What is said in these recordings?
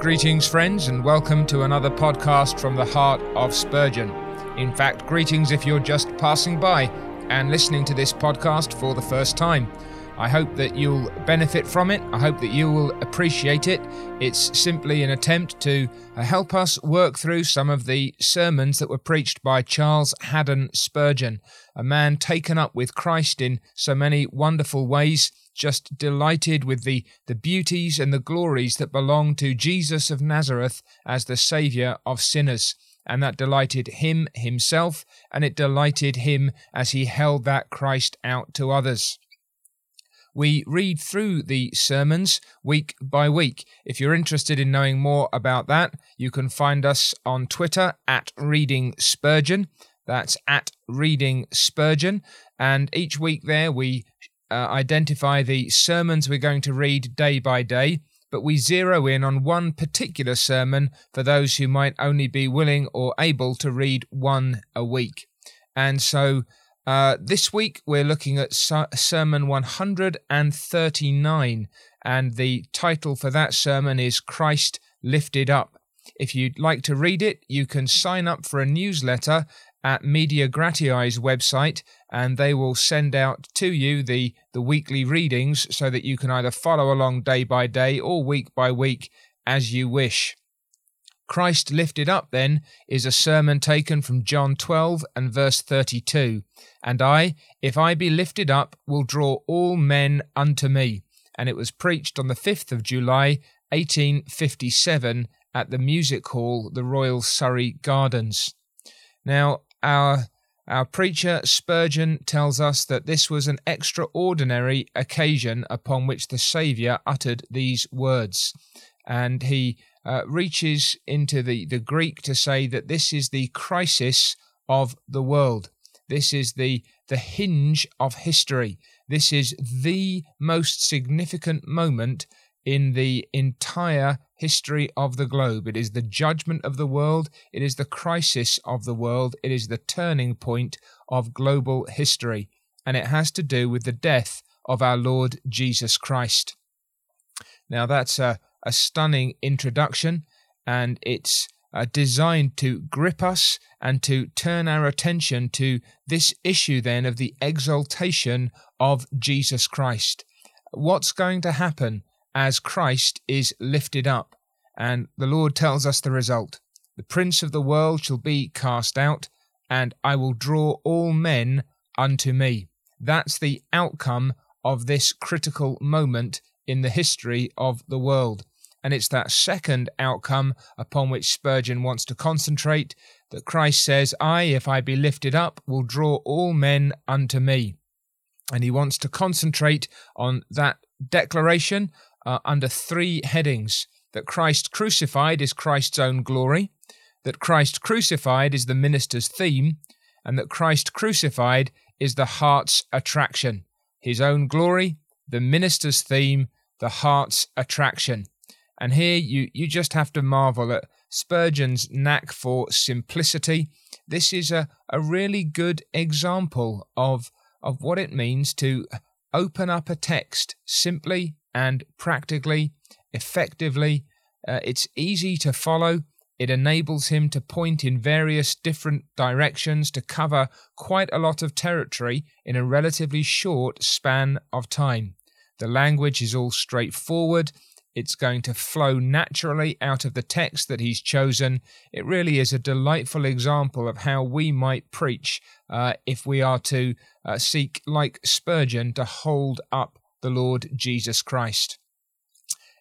Greetings, friends, and welcome to another podcast from the heart of Spurgeon. In fact, greetings if you're just passing by and listening to this podcast for the first time. I hope that you'll benefit from it. I hope that you will appreciate it. It's simply an attempt to uh, help us work through some of the sermons that were preached by Charles Haddon Spurgeon, a man taken up with Christ in so many wonderful ways just delighted with the, the beauties and the glories that belong to Jesus of Nazareth as the Saviour of sinners. And that delighted him himself, and it delighted him as he held that Christ out to others. We read through the sermons week by week. If you're interested in knowing more about that, you can find us on Twitter at Reading Spurgeon. That's at Reading Spurgeon. And each week there, we uh, identify the sermons we're going to read day by day, but we zero in on one particular sermon for those who might only be willing or able to read one a week. And so uh, this week we're looking at Sermon 139, and the title for that sermon is Christ Lifted Up. If you'd like to read it, you can sign up for a newsletter at Media Gratiae's website, and they will send out to you the, the weekly readings so that you can either follow along day by day or week by week as you wish. Christ lifted up, then, is a sermon taken from John 12 and verse 32. And I, if I be lifted up, will draw all men unto me. And it was preached on the 5th of July, 1857, at the music hall, the Royal Surrey Gardens. Now, our our preacher Spurgeon tells us that this was an extraordinary occasion upon which the Saviour uttered these words. And he uh, reaches into the, the Greek to say that this is the crisis of the world. This is the, the hinge of history. This is the most significant moment in the entire history of the globe. It is the judgment of the world. It is the crisis of the world. It is the turning point of global history. And it has to do with the death of our Lord Jesus Christ. Now, that's a, a stunning introduction, and it's uh, designed to grip us and to turn our attention to this issue then of the exaltation of Jesus Christ. What's going to happen as Christ is lifted up. And the Lord tells us the result The prince of the world shall be cast out, and I will draw all men unto me. That's the outcome of this critical moment in the history of the world. And it's that second outcome upon which Spurgeon wants to concentrate that Christ says, I, if I be lifted up, will draw all men unto me. And he wants to concentrate on that declaration uh, under three headings that Christ crucified is Christ's own glory, that Christ crucified is the minister's theme, and that Christ crucified is the heart's attraction. His own glory, the minister's theme, the heart's attraction. And here you, you just have to marvel at Spurgeon's knack for simplicity. This is a, a really good example of, of what it means to open up a text simply and practically, effectively. Uh, it's easy to follow. It enables him to point in various different directions to cover quite a lot of territory in a relatively short span of time. The language is all straightforward. It's going to flow naturally out of the text that he's chosen. It really is a delightful example of how we might preach uh, if we are to uh, seek, like Spurgeon, to hold up the Lord Jesus Christ.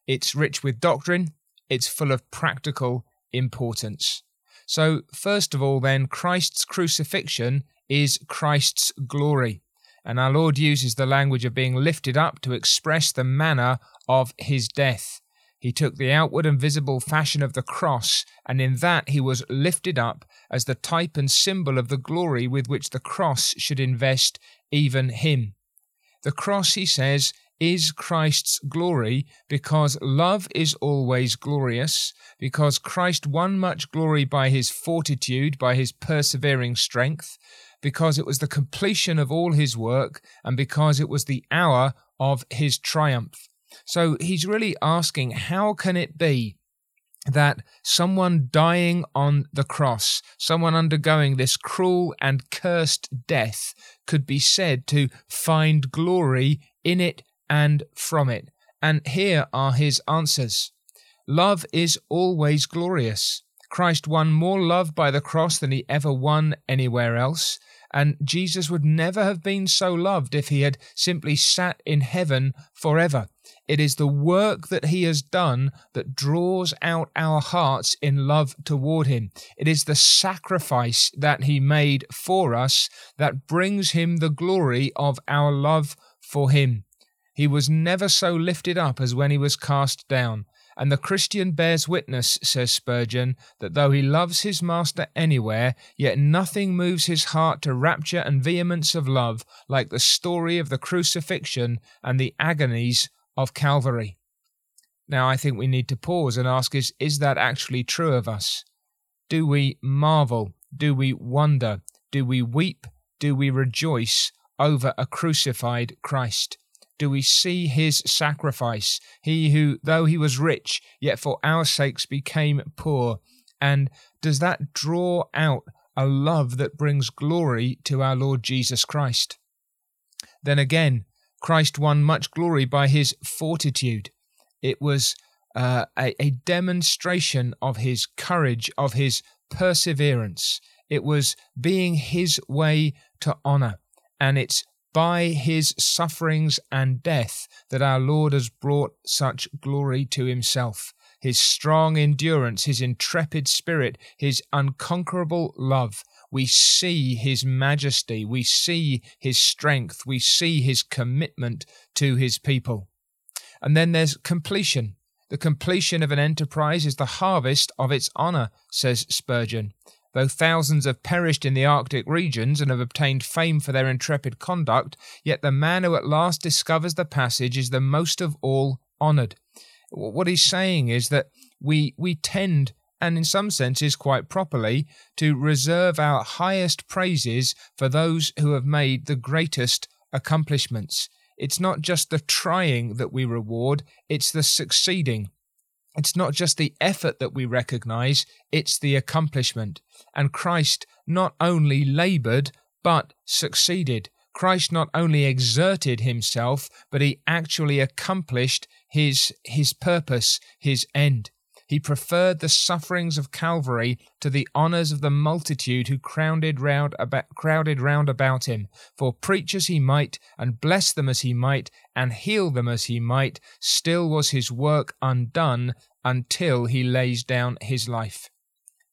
It's rich with doctrine, it's full of practical importance. So, first of all, then, Christ's crucifixion is Christ's glory. And our Lord uses the language of being lifted up to express the manner of his death. He took the outward and visible fashion of the cross, and in that he was lifted up as the type and symbol of the glory with which the cross should invest even him. The cross, he says, is Christ's glory because love is always glorious, because Christ won much glory by his fortitude, by his persevering strength, because it was the completion of all his work, and because it was the hour of his triumph. So he's really asking, how can it be that someone dying on the cross, someone undergoing this cruel and cursed death, could be said to find glory in it and from it. And here are his answers Love is always glorious. Christ won more love by the cross than he ever won anywhere else. And Jesus would never have been so loved if he had simply sat in heaven forever. It is the work that he has done that draws out our hearts in love toward him. It is the sacrifice that he made for us that brings him the glory of our love for him. He was never so lifted up as when he was cast down. And the Christian bears witness, says Spurgeon, that though he loves his master anywhere, yet nothing moves his heart to rapture and vehemence of love like the story of the crucifixion and the agonies of Calvary. Now, I think we need to pause and ask is, is that actually true of us? Do we marvel? Do we wonder? Do we weep? Do we rejoice over a crucified Christ? Do we see his sacrifice, he who, though he was rich, yet for our sakes became poor? And does that draw out a love that brings glory to our Lord Jesus Christ? Then again, Christ won much glory by his fortitude. It was uh, a, a demonstration of his courage, of his perseverance. It was being his way to honor, and it's by his sufferings and death that our Lord has brought such glory to himself. His strong endurance, his intrepid spirit, his unconquerable love. We see his majesty, we see his strength, we see his commitment to his people. And then there's completion. The completion of an enterprise is the harvest of its honour, says Spurgeon. Though thousands have perished in the Arctic regions and have obtained fame for their intrepid conduct, yet the man who at last discovers the passage is the most of all honoured. What he's saying is that we we tend, and in some senses quite properly, to reserve our highest praises for those who have made the greatest accomplishments. It's not just the trying that we reward, it's the succeeding. It's not just the effort that we recognize, it's the accomplishment. And Christ not only labored, but succeeded. Christ not only exerted himself, but he actually accomplished his, his purpose, his end. He preferred the sufferings of Calvary to the honours of the multitude who crowded round, about, crowded round about him. For preach as he might, and bless them as he might, and heal them as he might, still was his work undone until he lays down his life.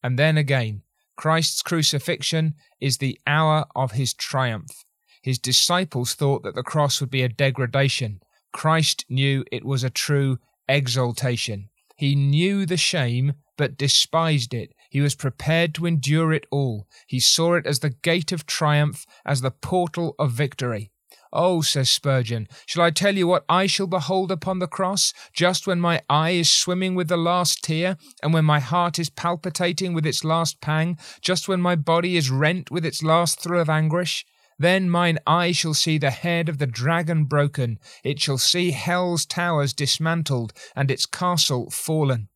And then again, Christ's crucifixion is the hour of his triumph. His disciples thought that the cross would be a degradation. Christ knew it was a true exaltation. He knew the shame, but despised it. He was prepared to endure it all. He saw it as the gate of triumph, as the portal of victory. Oh, says Spurgeon, shall I tell you what I shall behold upon the cross, just when my eye is swimming with the last tear, and when my heart is palpitating with its last pang, just when my body is rent with its last thrill of anguish? Then mine eye shall see the head of the dragon broken, it shall see hell's towers dismantled, and its castle fallen.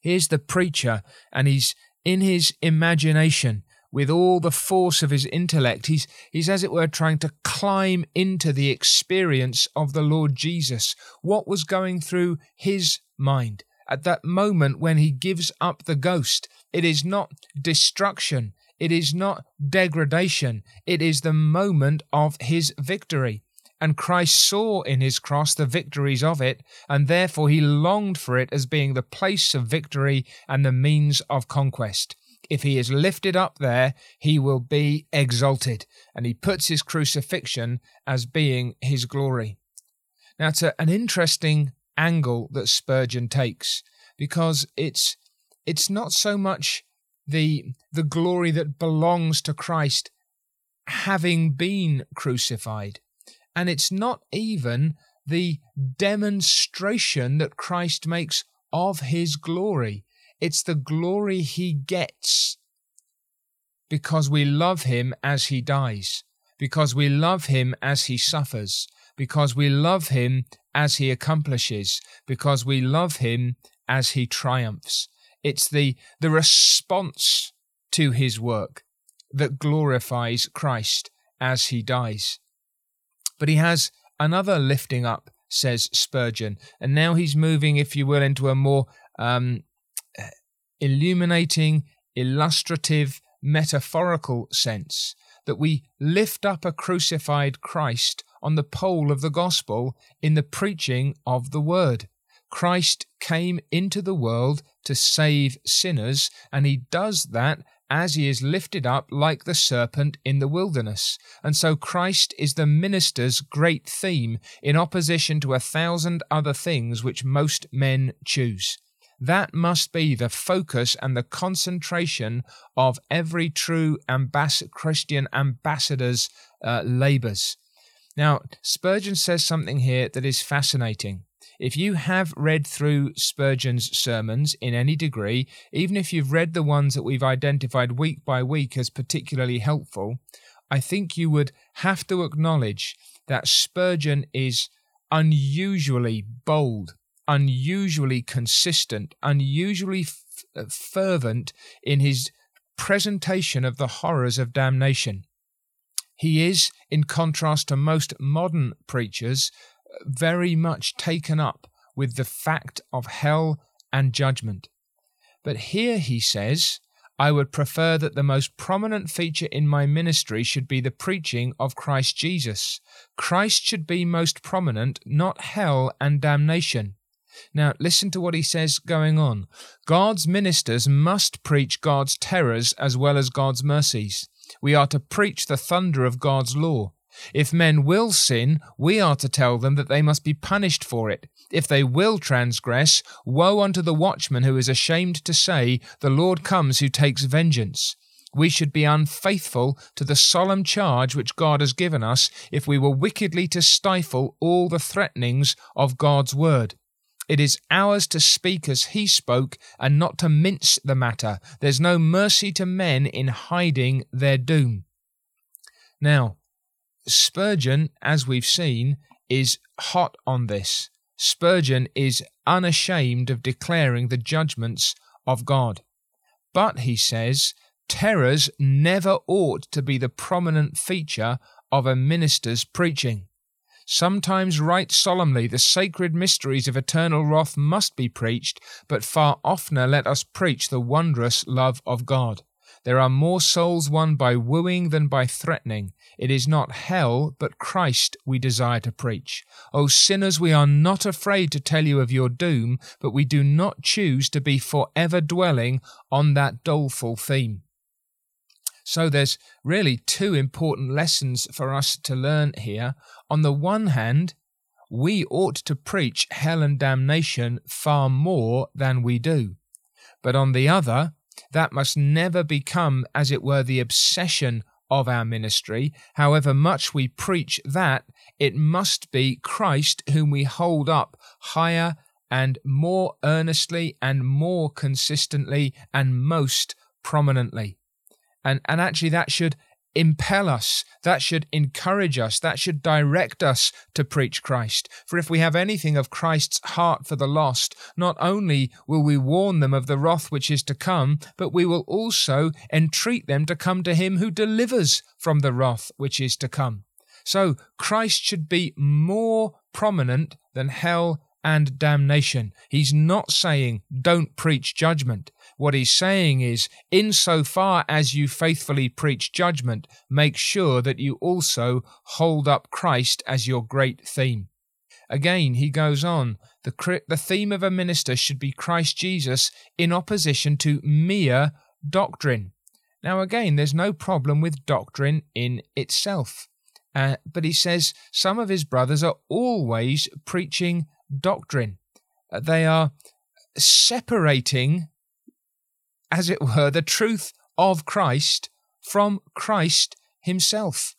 Here's the preacher, and he's in his imagination, with all the force of his intellect, he's, he's as it were trying to climb into the experience of the Lord Jesus. What was going through his mind at that moment when he gives up the ghost? It is not destruction, it is not degradation, it is the moment of his victory. And Christ saw in his cross the victories of it, and therefore he longed for it as being the place of victory and the means of conquest. If he is lifted up there, he will be exalted. And he puts his crucifixion as being his glory. Now, it's a, an interesting angle that Spurgeon takes because it's it's not so much the the glory that belongs to Christ having been crucified and it's not even the demonstration that Christ makes of his glory it's the glory he gets because we love him as he dies because we love him as he suffers because we love him as he accomplishes because we love him as he triumphs. It's the, the response to his work that glorifies Christ as he dies. But he has another lifting up, says Spurgeon, and now he's moving, if you will, into a more um, illuminating, illustrative, metaphorical sense that we lift up a crucified Christ on the pole of the gospel in the preaching of the word. Christ came into the world to save sinners, and he does that as he is lifted up like the serpent in the wilderness. And so Christ is the minister's great theme in opposition to a thousand other things which most men choose. That must be the focus and the concentration of every true ambass- Christian ambassador's uh, labours. Now, Spurgeon says something here that is fascinating. If you have read through Spurgeon's sermons in any degree, even if you've read the ones that we've identified week by week as particularly helpful, I think you would have to acknowledge that Spurgeon is unusually bold unusually consistent, unusually f- uh, fervent in his presentation of the horrors of damnation. He is, in contrast to most modern preachers, very much taken up with the fact of hell and judgment. But here he says, I would prefer that the most prominent feature in my ministry should be the preaching of Christ Jesus. Christ should be most prominent, not hell and damnation. Now, listen to what he says going on. God's ministers must preach God's terrors as well as God's mercies. We are to preach the thunder of God's law. If men will sin, we are to tell them that they must be punished for it. If they will transgress, woe unto the watchman who is ashamed to say, The Lord comes who takes vengeance. We should be unfaithful to the solemn charge which God has given us if we were wickedly to stifle all the threatenings of God's word. It is ours to speak as he spoke and not to mince the matter. There's no mercy to men in hiding their doom. Now, Spurgeon, as we've seen, is hot on this. Spurgeon is unashamed of declaring the judgments of God. But, he says, terrors never ought to be the prominent feature of a minister's preaching. Sometimes right solemnly the sacred mysteries of eternal wrath must be preached, but far oftener let us preach the wondrous love of God. There are more souls won by wooing than by threatening. It is not hell, but Christ we desire to preach. O sinners, we are not afraid to tell you of your doom, but we do not choose to be for ever dwelling on that doleful theme. So there's really two important lessons for us to learn here. On the one hand, we ought to preach hell and damnation far more than we do. But on the other, that must never become, as it were, the obsession of our ministry. However much we preach that, it must be Christ whom we hold up higher and more earnestly and more consistently and most prominently and and actually that should impel us that should encourage us that should direct us to preach Christ. For if we have anything of Christ's heart for the lost not only will we warn them of the wrath which is to come but we will also entreat them to come to him who delivers from the wrath which is to come. So Christ should be more prominent than hell and damnation. He's not saying don't preach judgment. What he's saying is, insofar as you faithfully preach judgment, make sure that you also hold up Christ as your great theme. Again, he goes on, the, the theme of a minister should be Christ Jesus in opposition to mere doctrine. Now, again, there's no problem with doctrine in itself. Uh, but he says some of his brothers are always preaching doctrine. Uh, they are separating, as it were, the truth of Christ from Christ himself.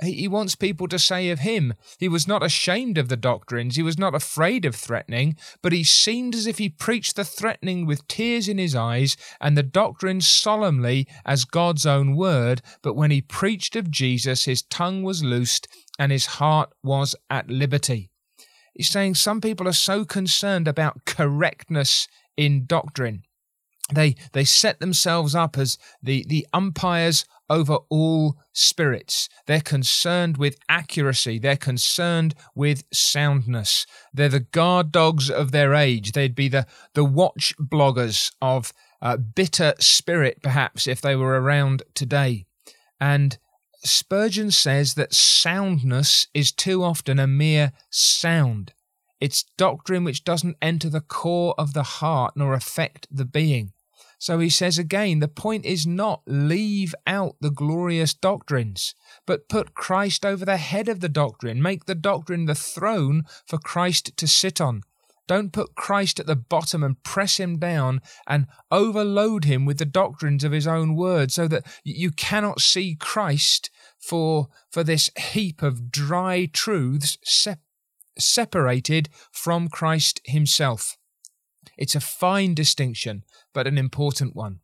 He wants people to say of him, he was not ashamed of the doctrines, he was not afraid of threatening, but he seemed as if he preached the threatening with tears in his eyes and the doctrine solemnly as God's own word. But when he preached of Jesus, his tongue was loosed and his heart was at liberty. He's saying some people are so concerned about correctness in doctrine. They, they set themselves up as the, the umpires over all spirits. They're concerned with accuracy. They're concerned with soundness. They're the guard dogs of their age. They'd be the, the watch bloggers of uh, bitter spirit, perhaps, if they were around today. And Spurgeon says that soundness is too often a mere sound. It's doctrine which doesn't enter the core of the heart nor affect the being. So he says again, the point is not leave out the glorious doctrines, but put Christ over the head of the doctrine. Make the doctrine the throne for Christ to sit on. Don't put Christ at the bottom and press him down and overload him with the doctrines of his own word so that you cannot see Christ for, for this heap of dry truths sep- separated from Christ himself. It's a fine distinction, but an important one.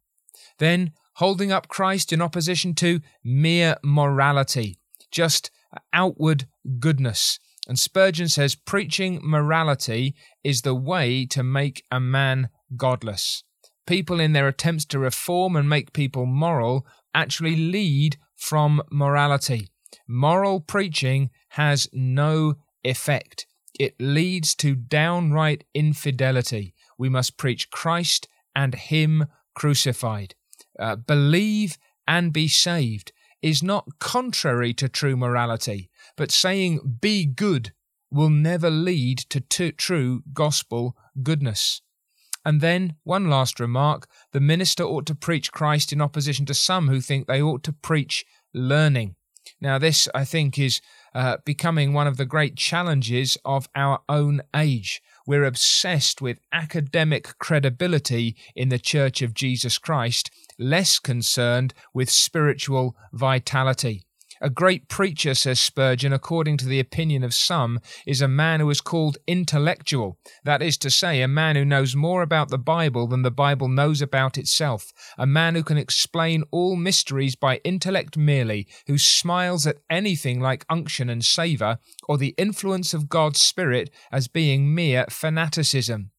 Then, holding up Christ in opposition to mere morality, just outward goodness. And Spurgeon says preaching morality is the way to make a man godless. People, in their attempts to reform and make people moral, actually lead from morality. Moral preaching has no effect. It leads to downright infidelity. We must preach Christ and Him crucified. Uh, believe and be saved is not contrary to true morality, but saying be good will never lead to t- true gospel goodness. And then, one last remark the minister ought to preach Christ in opposition to some who think they ought to preach learning. Now, this, I think, is uh, becoming one of the great challenges of our own age. We're obsessed with academic credibility in the Church of Jesus Christ, less concerned with spiritual vitality. A great preacher, says Spurgeon, according to the opinion of some, is a man who is called intellectual. That is to say, a man who knows more about the Bible than the Bible knows about itself. A man who can explain all mysteries by intellect merely, who smiles at anything like unction and savour, or the influence of God's Spirit as being mere fanaticism.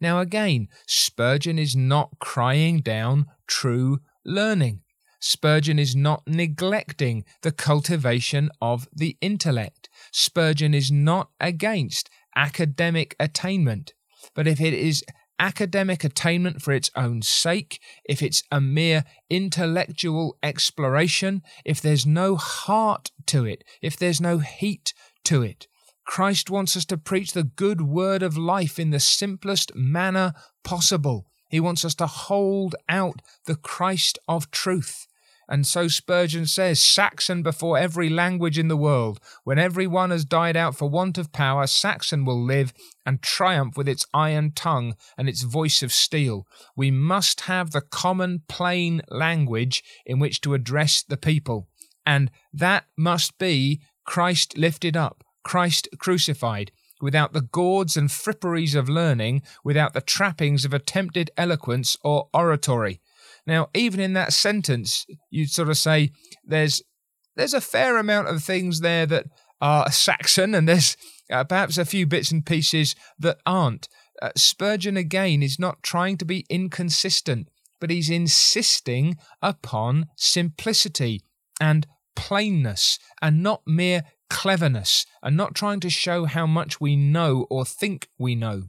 Now, again, Spurgeon is not crying down true learning. Spurgeon is not neglecting the cultivation of the intellect. Spurgeon is not against academic attainment. But if it is academic attainment for its own sake, if it's a mere intellectual exploration, if there's no heart to it, if there's no heat to it, Christ wants us to preach the good word of life in the simplest manner possible. He wants us to hold out the Christ of truth. And so Spurgeon says, Saxon before every language in the world. When every one has died out for want of power, Saxon will live and triumph with its iron tongue and its voice of steel. We must have the common plain language in which to address the people. And that must be Christ lifted up, Christ crucified without the gauds and fripperies of learning, without the trappings of attempted eloquence or oratory. Now, even in that sentence, you'd sort of say there's there's a fair amount of things there that are Saxon, and there's uh, perhaps a few bits and pieces that aren't. Uh, Spurgeon again is not trying to be inconsistent, but he's insisting upon simplicity and plainness, and not mere cleverness, and not trying to show how much we know or think we know.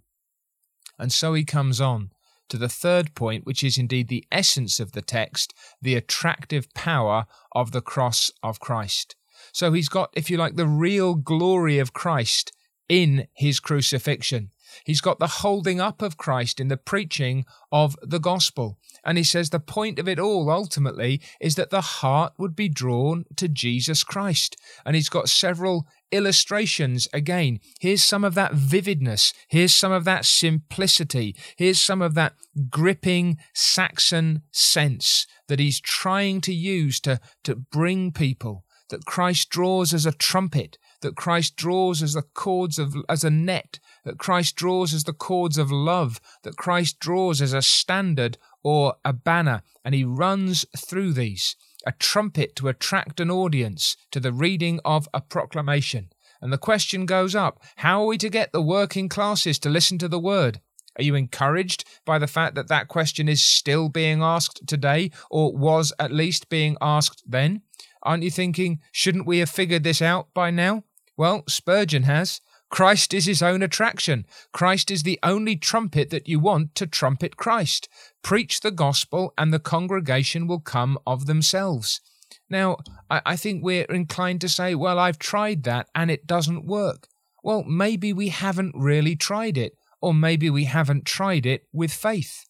And so he comes on to the third point, which is indeed the essence of the text the attractive power of the cross of Christ. So he's got, if you like, the real glory of Christ in his crucifixion. He's got the holding up of Christ in the preaching of the gospel. And he says the point of it all ultimately is that the heart would be drawn to Jesus Christ. And he's got several illustrations again. Here's some of that vividness. Here's some of that simplicity. Here's some of that gripping Saxon sense that he's trying to use to, to bring people. That Christ draws as a trumpet, that Christ draws as the cords of as a net, that Christ draws as the cords of love, that Christ draws as a standard or a banner, and he runs through these a trumpet to attract an audience to the reading of a proclamation. And the question goes up how are we to get the working classes to listen to the word? Are you encouraged by the fact that that question is still being asked today, or was at least being asked then? Aren't you thinking, shouldn't we have figured this out by now? Well, Spurgeon has. Christ is his own attraction. Christ is the only trumpet that you want to trumpet Christ. Preach the gospel, and the congregation will come of themselves. Now, I, think we're inclined to say, well, I've tried that and it doesn't work. Well, maybe we haven't really tried it, or maybe we haven't tried it with faith.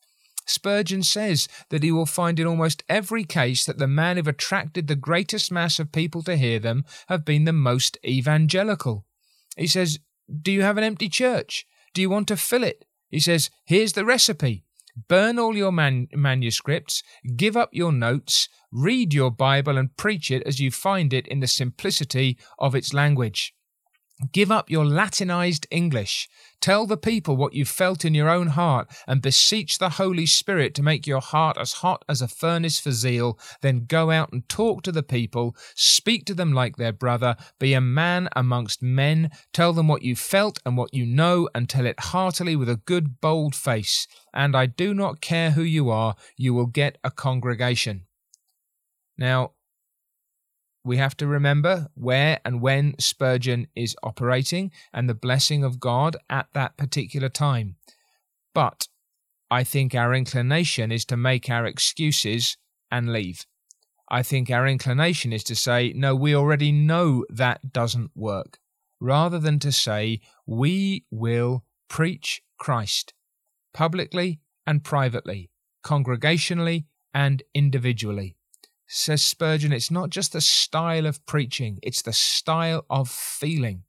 Spurgeon says that he will find in almost every case that the men who've attracted the greatest mass of people to hear them have been the most evangelical. He says, Do you have an empty church? Do you want to fill it? He says, Here's the recipe. Burn all your man- manuscripts, give up your notes, read your Bible, and preach it as you find it in the simplicity of its language. Give up your Latinized English. Tell the people what you felt in your own heart and beseech the Holy Spirit to make your heart as hot as a furnace for zeal. Then go out and talk to the people, speak to them like their brother, be a man amongst men, tell them what you felt and what you know, and tell it heartily with a good, bold face. And I do not care who you are, you will get a congregation. Now, we have to remember where and when Spurgeon is operating and the blessing of God at that particular time. But I think our inclination is to make our excuses and leave. I think our inclination is to say, no, we already know that doesn't work, rather than to say, we will preach Christ publicly and privately, congregationally and individually says Spurgeon, it's not just the style of preaching, it's the style of feeling.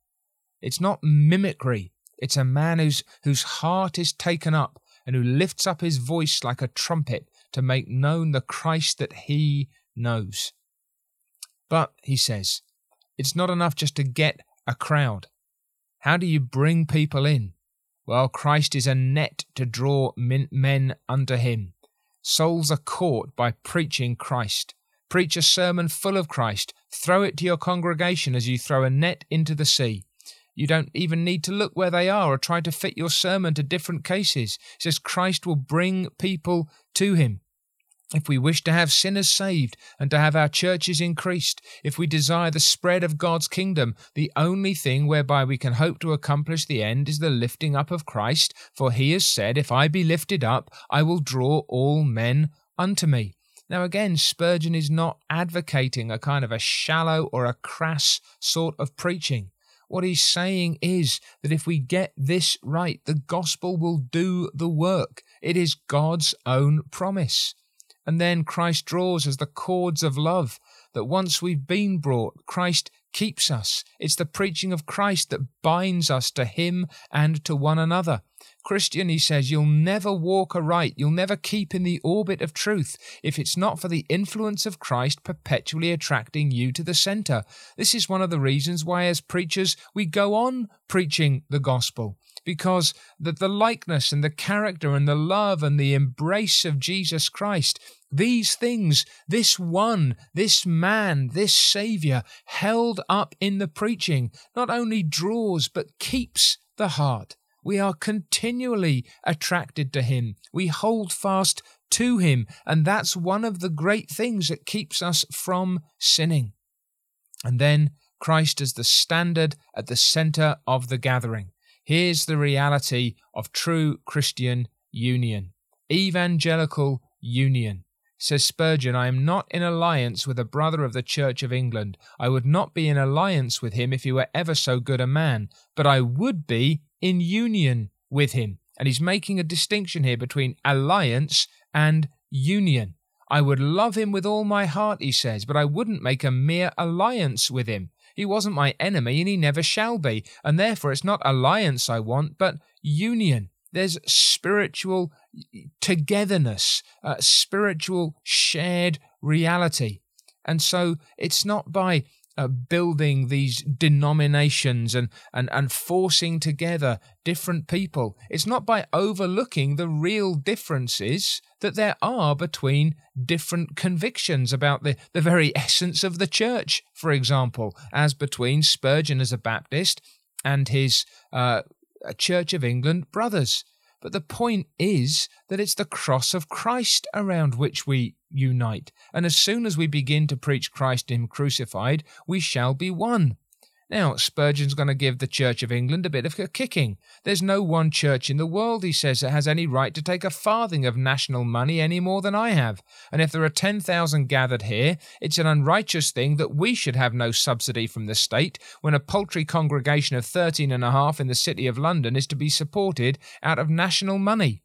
It's not mimicry. It's a man whose, whose heart is taken up and who lifts up his voice like a trumpet to make known the Christ that he knows. But, he says, it's not enough just to get a crowd. How do you bring people in? Well, Christ is a net to draw men unto him. Souls are caught by preaching Christ. Preach a sermon full of Christ. Throw it to your congregation as you throw a net into the sea. You don't even need to look where they are or try to fit your sermon to different cases. It says Christ will bring people to him. If we wish to have sinners saved and to have our churches increased, if we desire the spread of God's kingdom, the only thing whereby we can hope to accomplish the end is the lifting up of Christ, for he has said, If I be lifted up, I will draw all men unto me. Now, again, Spurgeon is not advocating a kind of a shallow or a crass sort of preaching. What he's saying is that if we get this right, the gospel will do the work. It is God's own promise. And then Christ draws as the cords of love that once we've been brought, Christ keeps us. It's the preaching of Christ that binds us to Him and to one another. Christian, he says, you'll never walk aright, you'll never keep in the orbit of truth if it's not for the influence of Christ perpetually attracting you to the center. This is one of the reasons why, as preachers, we go on preaching the gospel because the, the likeness and the character and the love and the embrace of Jesus Christ, these things, this one, this man, this Saviour, held up in the preaching, not only draws but keeps the heart. We are continually attracted to Him. We hold fast to Him. And that's one of the great things that keeps us from sinning. And then Christ as the standard at the center of the gathering. Here's the reality of true Christian union, evangelical union. Says Spurgeon, I am not in alliance with a brother of the Church of England. I would not be in alliance with him if he were ever so good a man, but I would be in union with him. And he's making a distinction here between alliance and union. I would love him with all my heart, he says, but I wouldn't make a mere alliance with him. He wasn't my enemy, and he never shall be, and therefore it's not alliance I want, but union. There's spiritual togetherness, uh, spiritual shared reality. And so it's not by uh, building these denominations and, and, and forcing together different people. It's not by overlooking the real differences that there are between different convictions about the, the very essence of the church, for example, as between Spurgeon as a Baptist and his uh, Church of England brothers. But the point is that it's the cross of Christ around which we unite. And as soon as we begin to preach Christ Him crucified, we shall be one. Now, Spurgeon's going to give the Church of England a bit of a kicking. There's no one church in the world, he says, that has any right to take a farthing of national money any more than I have. And if there are 10,000 gathered here, it's an unrighteous thing that we should have no subsidy from the state when a paltry congregation of thirteen and a half in the City of London is to be supported out of national money.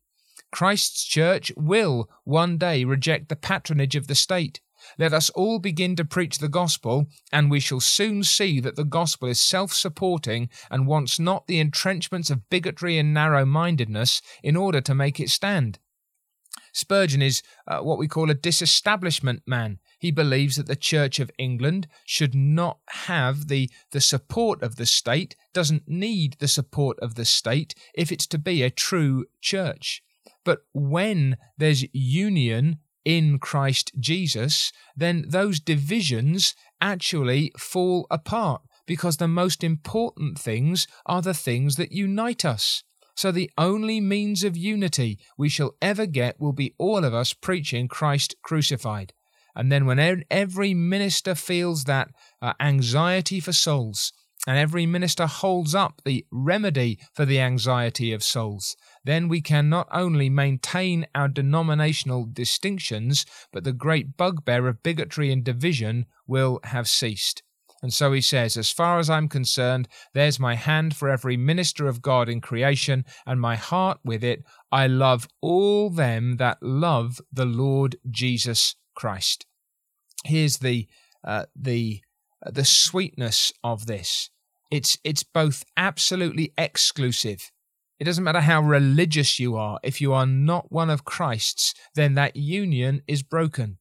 Christ's Church will one day reject the patronage of the state. Let us all begin to preach the gospel, and we shall soon see that the gospel is self supporting and wants not the entrenchments of bigotry and narrow mindedness in order to make it stand. Spurgeon is uh, what we call a disestablishment man. He believes that the Church of England should not have the, the support of the state, doesn't need the support of the state if it's to be a true church. But when there's union in Christ Jesus, then those divisions actually fall apart because the most important things are the things that unite us. So the only means of unity we shall ever get will be all of us preaching Christ crucified. And then, when every minister feels that uh, anxiety for souls, and every minister holds up the remedy for the anxiety of souls, then we can not only maintain our denominational distinctions, but the great bugbear of bigotry and division will have ceased. And so he says, As far as I'm concerned, there's my hand for every minister of God in creation, and my heart with it. I love all them that love the Lord Jesus Christ. Here's the uh, the the sweetness of this. It's it's both absolutely exclusive it doesn't matter how religious you are, if you are not one of Christ's, then that union is broken.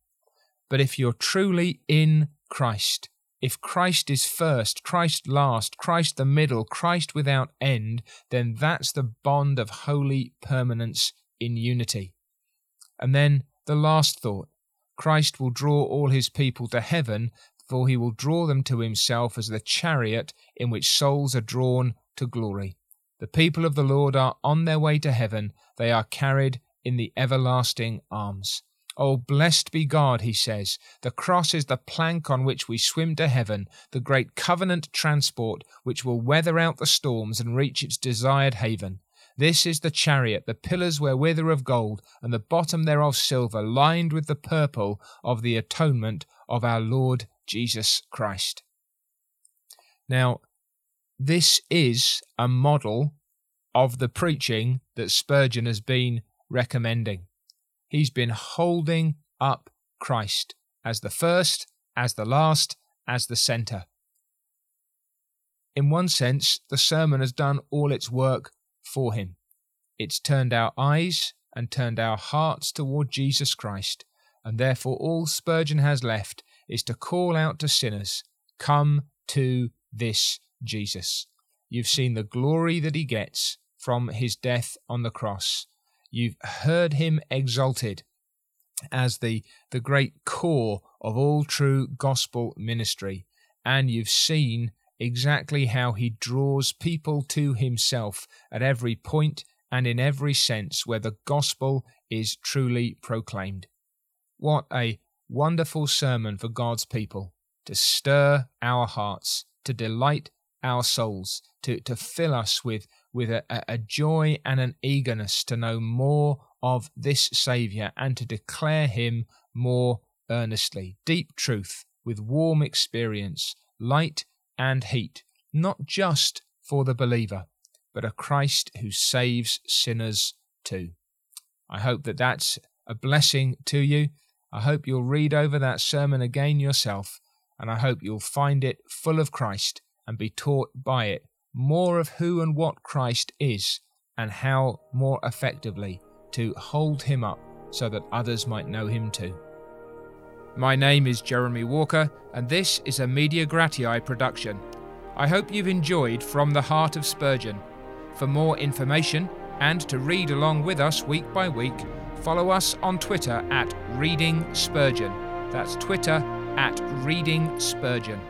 But if you're truly in Christ, if Christ is first, Christ last, Christ the middle, Christ without end, then that's the bond of holy permanence in unity. And then the last thought Christ will draw all his people to heaven, for he will draw them to himself as the chariot in which souls are drawn to glory. The people of the Lord are on their way to heaven, they are carried in the everlasting arms. Oh, blessed be God, he says. The cross is the plank on which we swim to heaven, the great covenant transport which will weather out the storms and reach its desired haven. This is the chariot, the pillars wherewith are of gold, and the bottom thereof silver, lined with the purple of the atonement of our Lord Jesus Christ. Now, this is a model of the preaching that Spurgeon has been recommending. He's been holding up Christ as the first, as the last, as the centre. In one sense, the sermon has done all its work for him. It's turned our eyes and turned our hearts toward Jesus Christ, and therefore all Spurgeon has left is to call out to sinners, Come to this Jesus. You've seen the glory that he gets from his death on the cross. You've heard him exalted as the, the great core of all true gospel ministry, and you've seen exactly how he draws people to himself at every point and in every sense where the gospel is truly proclaimed. What a wonderful sermon for God's people to stir our hearts, to delight our souls, to, to fill us with, with a, a joy and an eagerness to know more of this Saviour and to declare Him more earnestly. Deep truth with warm experience, light and heat, not just for the believer, but a Christ who saves sinners too. I hope that that's a blessing to you. I hope you'll read over that sermon again yourself, and I hope you'll find it full of Christ and be taught by it more of who and what Christ is and how more effectively to hold him up so that others might know him too. My name is Jeremy Walker, and this is a Media Gratiae production. I hope you've enjoyed From the Heart of Spurgeon. For more information and to read along with us week by week, Follow us on Twitter at Reading Spurgeon. That's Twitter at Reading Spurgeon.